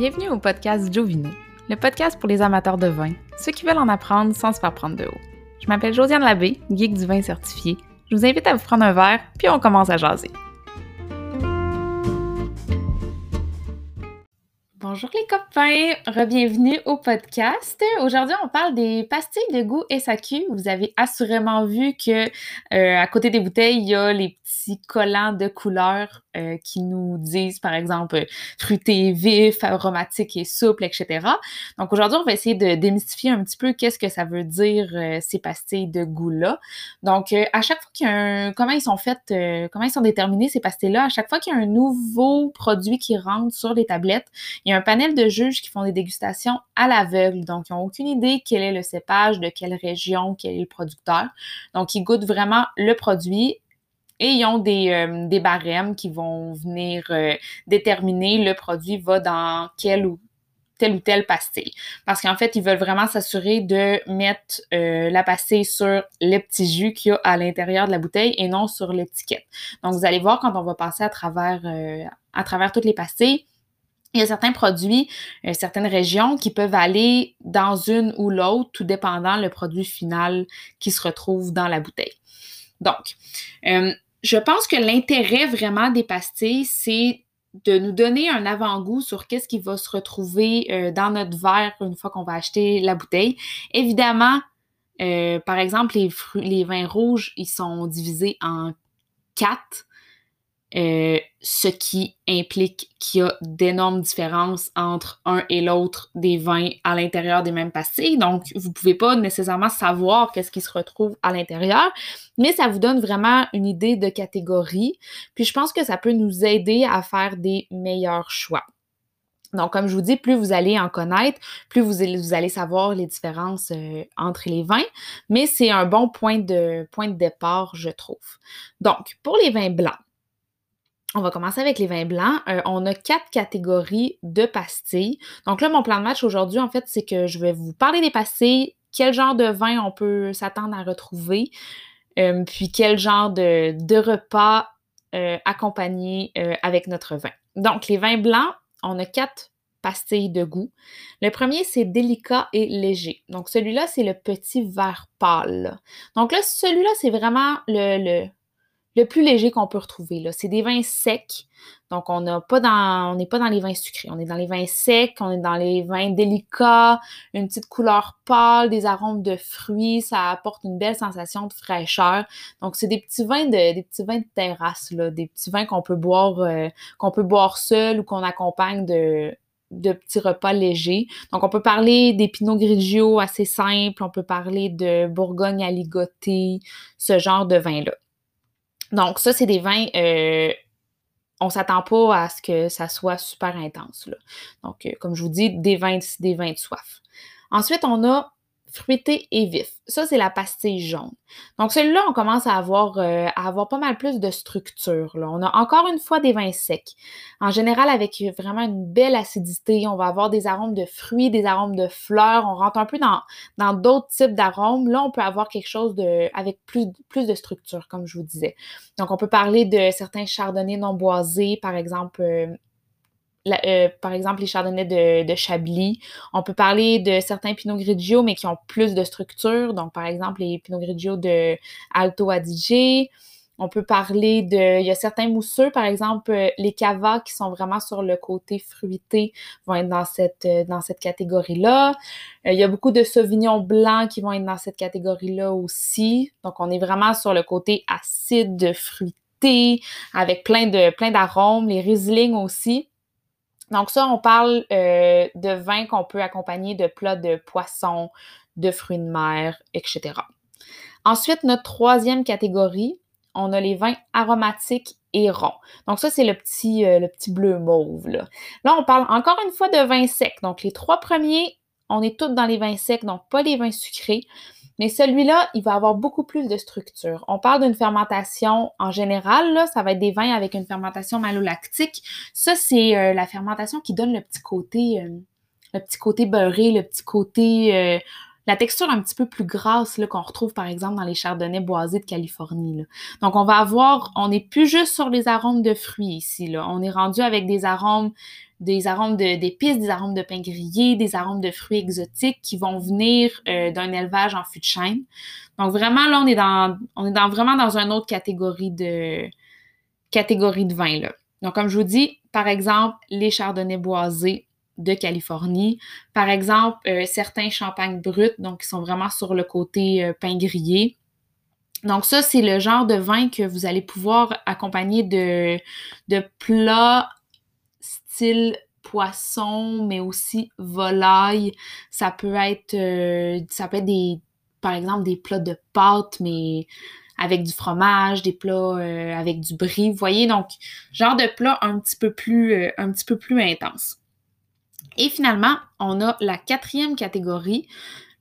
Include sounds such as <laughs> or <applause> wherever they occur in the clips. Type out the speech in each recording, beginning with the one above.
Bienvenue au podcast Jovino, le podcast pour les amateurs de vin, ceux qui veulent en apprendre sans se faire prendre de haut. Je m'appelle Josiane Labbé, geek du vin certifié. Je vous invite à vous prendre un verre, puis on commence à jaser. Bonjour les copains, re-bienvenue au podcast. Aujourd'hui, on parle des pastilles de goût SAQ. Vous avez assurément vu que euh, à côté des bouteilles, il y a les petits collants de couleur euh, qui nous disent, par exemple, fruité vif, aromatique et souple, etc. Donc aujourd'hui, on va essayer de démystifier un petit peu qu'est-ce que ça veut dire euh, ces pastilles de goût-là. Donc à chaque fois qu'il y a un... comment ils sont faites, comment ils sont déterminés ces pastilles-là, à chaque fois qu'il y a un nouveau produit qui rentre sur les tablettes, il y a un panel de juges qui font des dégustations à l'aveugle, donc ils n'ont aucune idée quel est le cépage, de quelle région, quel est le producteur. Donc, ils goûtent vraiment le produit et ils ont des, euh, des barèmes qui vont venir euh, déterminer le produit va dans quel ou telle ou telle pastille. Parce qu'en fait, ils veulent vraiment s'assurer de mettre euh, la pastille sur le petit jus qu'il y a à l'intérieur de la bouteille et non sur l'étiquette. Donc, vous allez voir quand on va passer à travers, à travers toutes les pastilles, il y a certains produits, euh, certaines régions qui peuvent aller dans une ou l'autre, tout dépendant le produit final qui se retrouve dans la bouteille. Donc, euh, je pense que l'intérêt vraiment des pastilles, c'est de nous donner un avant-goût sur qu'est-ce qui va se retrouver euh, dans notre verre une fois qu'on va acheter la bouteille. Évidemment, par exemple, les, les vins rouges, ils sont divisés en quatre. Euh, ce qui implique qu'il y a d'énormes différences entre un et l'autre des vins à l'intérieur des mêmes pastilles. Donc, vous ne pouvez pas nécessairement savoir qu'est-ce qui se retrouve à l'intérieur, mais ça vous donne vraiment une idée de catégorie. Puis, je pense que ça peut nous aider à faire des meilleurs choix. Donc, comme je vous dis, plus vous allez en connaître, plus vous, allez savoir les différences euh, entre les vins, mais c'est un bon point de, point de départ, je trouve. Donc, pour les vins blancs, on va commencer avec les vins blancs. Euh, on a quatre catégories de pastilles. Donc là, mon plan de match aujourd'hui, en fait, c'est que je vais vous parler des pastilles, quel genre de vin on peut s'attendre à retrouver, euh, puis quel genre de, repas euh, accompagner avec notre vin. Donc, les vins blancs, on a quatre pastilles de goût. Le premier, c'est délicat et léger. Donc, celui-là, c'est le petit vert pâle. Donc là, celui-là, c'est vraiment le plus léger qu'on peut retrouver. Là. C'est des vins secs. Donc, on n'est pas dans les vins sucrés. On est dans les vins secs, on est dans les vins délicats, une petite couleur pâle, des arômes de fruits. Ça apporte une belle sensation de fraîcheur. Donc, c'est des petits vins de, des petits vins de terrasse, là, des petits vins qu'on peut boire, euh, qu'on peut boire seul ou qu'on accompagne de, petits repas légers. Donc, on peut parler des Grigio assez simples, on peut parler de Bourgogne à ligoter, ce genre de vin-là. Donc, ça, c'est des vins, euh, on s'attend pas à ce que ça soit super intense. Là. Donc, euh, comme je vous dis, des vins, des vins de soif. Ensuite, on a fruité et vif. Ça, c'est la pastille jaune. Donc, celui-là, on commence à avoir, euh, à avoir pas mal plus de structure. Là. On a encore une fois des vins secs. En général, avec vraiment une belle acidité, on va avoir des arômes de fruits, des arômes de fleurs. On rentre un peu dans, dans d'autres types d'arômes. Là, on peut avoir quelque chose de, avec plus, de structure, comme je vous disais. Donc, on peut parler de certains chardonnays non boisés, par exemple, euh, euh, par exemple, les chardonnays de, Chablis. On peut parler de certains Pinot Grigio, mais qui ont plus de structure. Donc, par exemple, les Pinot Grigio de Alto Adige. On peut parler de... Il y a certains mousseux, par exemple, euh, les cavas qui sont vraiment sur le côté fruité vont être dans cette, euh, dans cette catégorie-là. il y a beaucoup de sauvignons blancs qui vont être dans cette catégorie-là aussi. Donc, on est vraiment sur le côté acide, fruité, avec plein de plein d'arômes. Les Riesling aussi. Donc ça, on parle euh, de vin qu'on peut accompagner de plats de poisson, de fruits de mer, etc. Ensuite, notre troisième catégorie, on a les vins aromatiques et ronds. Donc ça, c'est le petit, euh, le petit bleu mauve. Là, on parle encore une fois de vins secs. Donc les trois premiers, on est tous dans les vins secs, donc pas les vins sucrés. Mais celui-là, il va avoir beaucoup plus de structure. On parle d'une fermentation en général, ça va être des vins avec une fermentation malolactique. Ça, c'est euh, la fermentation qui donne le petit côté, euh, le petit côté beurré, le petit côté la texture un petit peu plus grasse qu'on retrouve par exemple dans les chardonnays boisés de Californie. Donc on va avoir, on n'est plus juste sur les arômes de fruits ici. Là. On est rendu avec des arômes, des arômes d'épices, des arômes de pain grillé, des arômes de fruits exotiques qui vont venir euh, d'un élevage en fût de chêne. Donc vraiment là, on est dans, vraiment dans une autre catégorie de catégorie de vin. Donc comme je vous dis, par exemple, les chardonnays boisés de Californie. Par exemple, euh, certains champagnes bruts, donc qui sont vraiment sur le côté euh, pain grillé. Donc ça, c'est le genre de vin que vous allez pouvoir accompagner de, plats style poisson, mais aussi volaille. Ça peut être, euh, ça peut être des, par exemple, des plats de pâtes, mais avec du fromage, des plats avec du brie, vous voyez, donc genre de plat un petit peu plus, un petit peu plus intense. Et finalement, on a la quatrième catégorie.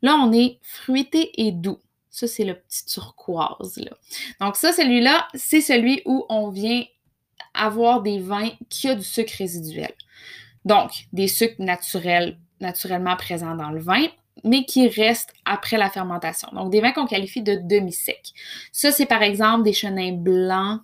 Là, on est fruité et doux. Ça, c'est le petit turquoise. Là. Donc, ça, celui-là, c'est celui où on vient avoir des vins qui ont du sucre résiduel. Donc, des sucres naturels, naturellement présents dans le vin, mais qui restent après la fermentation. Donc, des vins qu'on qualifie de demi-secs. Ça, c'est par exemple des chenins blancs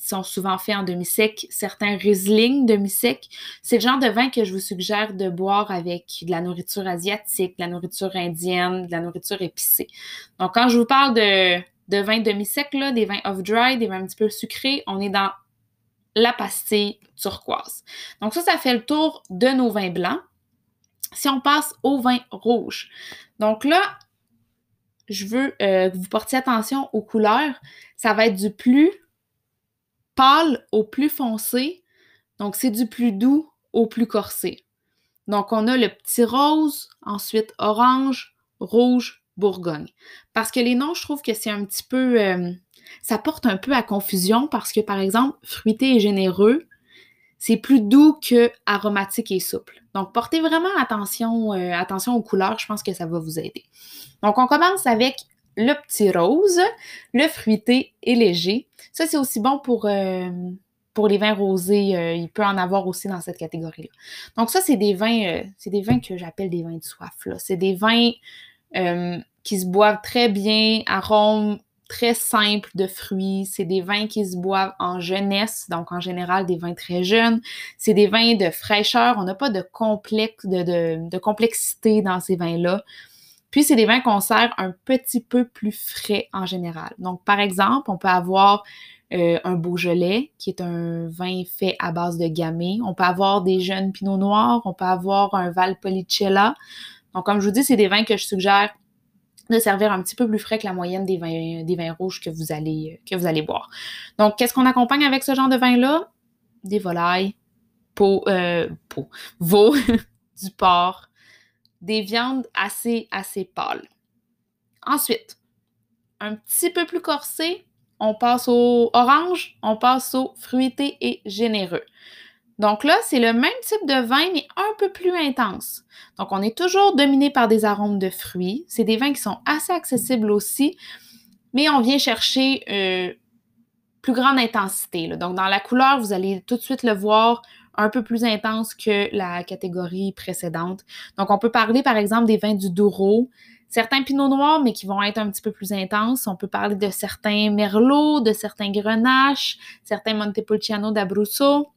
sont souvent faits en demi-sec, certains Riesling demi-sec. C'est le genre de vin que je vous suggère de boire avec de la nourriture asiatique, de la nourriture indienne, de la nourriture épicée. Donc, quand je vous parle de, de vin demi-sec, des vins off-dry, des vins un petit peu sucrés, on est dans la pastille turquoise. Donc, ça, ça fait le tour de nos vins blancs. Si on passe au vin rouge, donc là, je veux euh, que vous portiez attention aux couleurs. Ça va être du plus pâle au plus foncé. Donc, c'est du plus doux au plus corsé. Donc, on a le petit rose, ensuite orange, rouge, bourgogne. Parce que les noms, je trouve que c'est un petit peu... Euh, ça porte un peu à confusion parce que, par exemple, fruité et généreux, c'est plus doux que aromatique et souple. Donc, portez vraiment attention, euh, attention aux couleurs, je pense que ça va vous aider. Donc, on commence avec le petit rose, le fruité et léger. Ça, c'est aussi bon pour, euh, les vins rosés. Euh, il peut en avoir aussi dans cette catégorie-là. Donc, ça, c'est des vins, euh, c'est des vins que j'appelle des vins de soif. C'est des vins qui se boivent très bien, arômes très simples de fruits. C'est des vins qui se boivent en jeunesse, donc en général des vins très jeunes. C'est des vins de fraîcheur. On n'a pas de complexité dans ces vins-là. Puis, c'est des vins qu'on sert un petit peu plus frais en général. Donc, par exemple, on peut avoir euh, un Beaujolais, qui est un vin fait à base de gamay. On peut avoir des jeunes Pinot Noirs. On peut avoir un Valpolicella. Donc, comme je vous dis, c'est des vins que je suggère de servir un petit peu plus frais que la moyenne des vins, rouges que vous, allez, que vous allez boire. Donc, qu'est-ce qu'on accompagne avec ce genre de vin-là? Des volailles, peau, euh, peau, veau, <laughs> du porc, des viandes assez, assez pâles. Ensuite, un petit peu plus corsé, on passe au orange, on passe au fruité et généreux. Donc là, c'est le même type de vin, mais un peu plus intense. Donc, on est toujours dominé par des arômes de fruits. C'est des vins qui sont assez accessibles aussi, mais on vient chercher euh, plus grande intensité. Donc, dans la couleur, vous allez tout de suite le voir un peu plus intense que la catégorie précédente. Donc, on peut parler, par exemple, des vins du Douro, certains Pinot Noirs, mais qui vont être un petit peu plus intenses. On peut parler de certains Merlot, de certains Grenache, certains Montepulciano d'Abruzzo.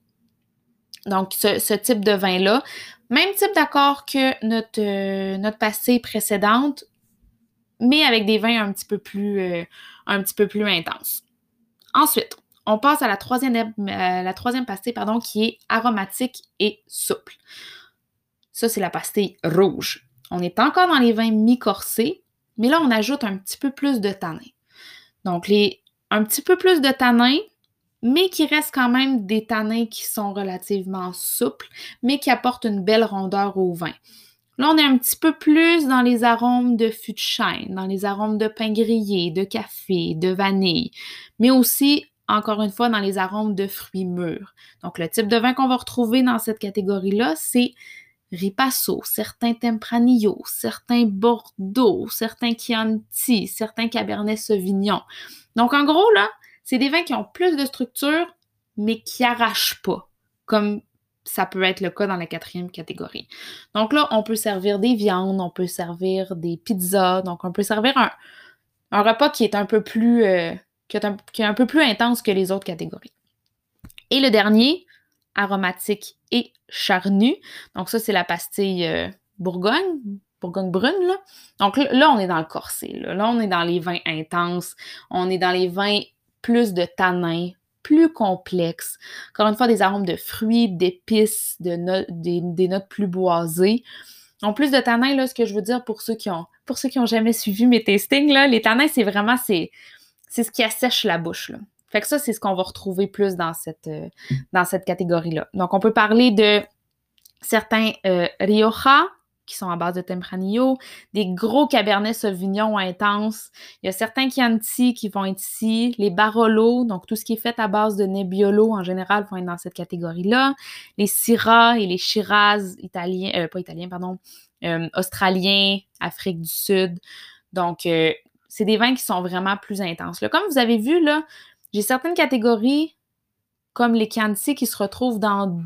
Donc, ce, type de vin-là. Même type d'accord que notre, euh, notre pastille précédente, mais avec des vins un petit peu plus, euh, un petit peu plus intenses. Ensuite, on passe à la troisième, euh, la troisième pastille pardon, qui est aromatique et souple. Ça, c'est la pastille rouge. On est encore dans les vins mi-corsés, mais là, on ajoute un petit peu plus de tanin. Donc, les, un petit peu plus de tanin, mais qui reste quand même des tanins qui sont relativement souples, mais qui apportent une belle rondeur au vin. Là, on est un petit peu plus dans les arômes de fût de dans les arômes de pain grillé, de café, de vanille, mais aussi encore une fois, dans les arômes de fruits mûrs. Donc, le type de vin qu'on va retrouver dans cette catégorie-là, c'est Ripasso, certains Tempranillo, certains Bordeaux, certains Chianti, certains Cabernet Sauvignon. Donc, en gros, là, c'est des vins qui ont plus de structure, mais qui arrachent pas. Comme ça peut être le cas dans la quatrième catégorie. Donc là, on peut servir des viandes, on peut servir des pizzas, donc on peut servir un, repas qui est un peu plus euh, qui, est un, peu plus intense que les autres catégories. Et le dernier, aromatique et charnu. Donc ça, c'est la pastille euh, Bourgogne, Bourgogne brune. Là. Donc là, on est dans le corset. Là. on est dans les vins intenses. On est dans les vins plus de tanins, plus complexes. Encore une fois, des arômes de fruits, d'épices, de des, notes plus boisées. En plus de tanins, là, ce que je veux dire pour ceux qui ont pour ceux qui ont jamais suivi mes tastings, là, les tanins, c'est vraiment c'est, c'est ce qui assèche la bouche. Là. Fait que ça, c'est ce qu'on va retrouver plus dans cette, euh, dans cette catégorie-là. Donc, on peut parler de certains euh, Rioja, qui sont à base de Tempranillo, des gros Cabernet Sauvignon intenses. Il y a certains Chianti qui vont être ici, les Barolo, donc tout ce qui est fait à base de Nebbiolo en général vont être dans cette catégorie-là. Les Syrah et les Shiraz italiens, euh, pas italiens, pardon, euh, australiens, Afrique du Sud. Donc, euh, c'est des vins qui sont vraiment plus intenses. Comme vous avez vu, j'ai certaines catégories, comme les Chianti, qui se retrouvent dans,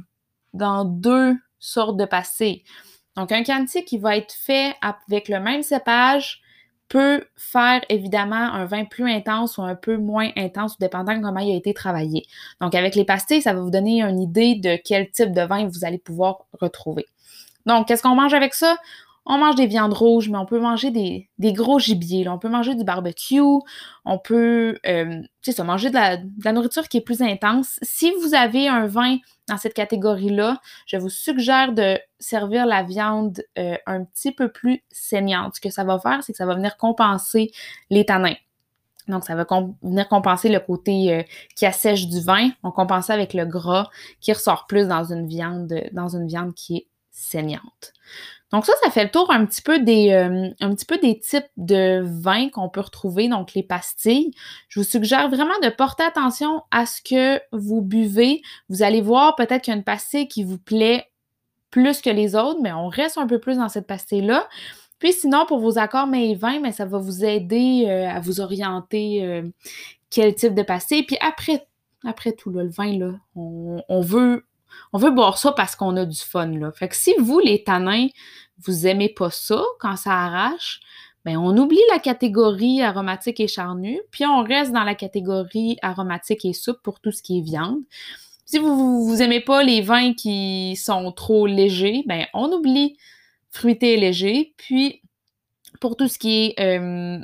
dans deux sortes de passés. Donc, un Chianti qui va être fait avec le même cépage peut faire évidemment un vin plus intense ou un peu moins intense, dépendant de comment il a été travaillé. Donc, avec les pastilles, ça va vous donner une idée de quel type de vin vous allez pouvoir retrouver. Donc, qu'est-ce qu'on mange avec ça? On mange des viandes rouges, mais on peut manger des, gros gibiers. On peut manger du barbecue, on peut euh, manger de la, nourriture qui est plus intense. Si vous avez un vin dans cette catégorie-là, je vous suggère de servir la viande euh, un petit peu plus saignante. Ce que ça va faire, c'est que ça va venir compenser les tanins. Donc, ça va venir compenser le côté euh, qui assèche du vin. On compense avec le gras qui ressort plus dans une viande, dans une viande qui est saignante. Donc ça, ça fait le tour un petit peu des, euh, un petit peu des types de vins qu'on peut retrouver, donc les pastilles. Je vous suggère vraiment de porter attention à ce que vous buvez. Vous allez voir peut-être qu'il y a une pastille qui vous plaît plus que les autres, mais on reste un peu plus dans cette pastille-là. Puis sinon, pour vos accords mais et vins, mais ça va vous aider euh, à vous orienter euh, quel type de pastille. Puis après, après tout, le vin, là, on veut on veut boire ça parce qu'on a du fun, là. Fait que si vous, les tanins, vous aimez pas ça quand ça arrache, ben on oublie la catégorie aromatique et charnu, puis on reste dans la catégorie aromatique et soupe pour tout ce qui est viande. Si vous, vous aimez pas les vins qui sont trop légers, ben on oublie fruité léger, puis pour tout ce qui est euh,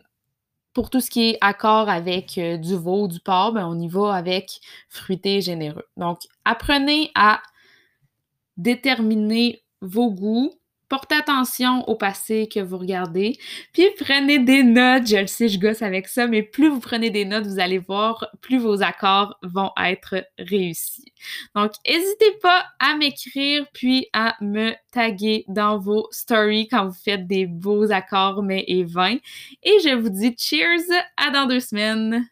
pour tout ce qui est accord avec euh, du veau, du porc, ben, on y va avec fruité généreux. Donc, apprenez à déterminer vos goûts. Portez attention au passé que vous regardez. Puis prenez des notes. Je le sais, je gosse avec ça, mais plus vous prenez des notes, vous allez voir, plus vos accords vont être réussis. Donc, n'hésitez pas à m'écrire puis à me taguer dans vos stories quand vous faites des beaux accords mais et vins. Et je vous dis cheers à dans deux semaines.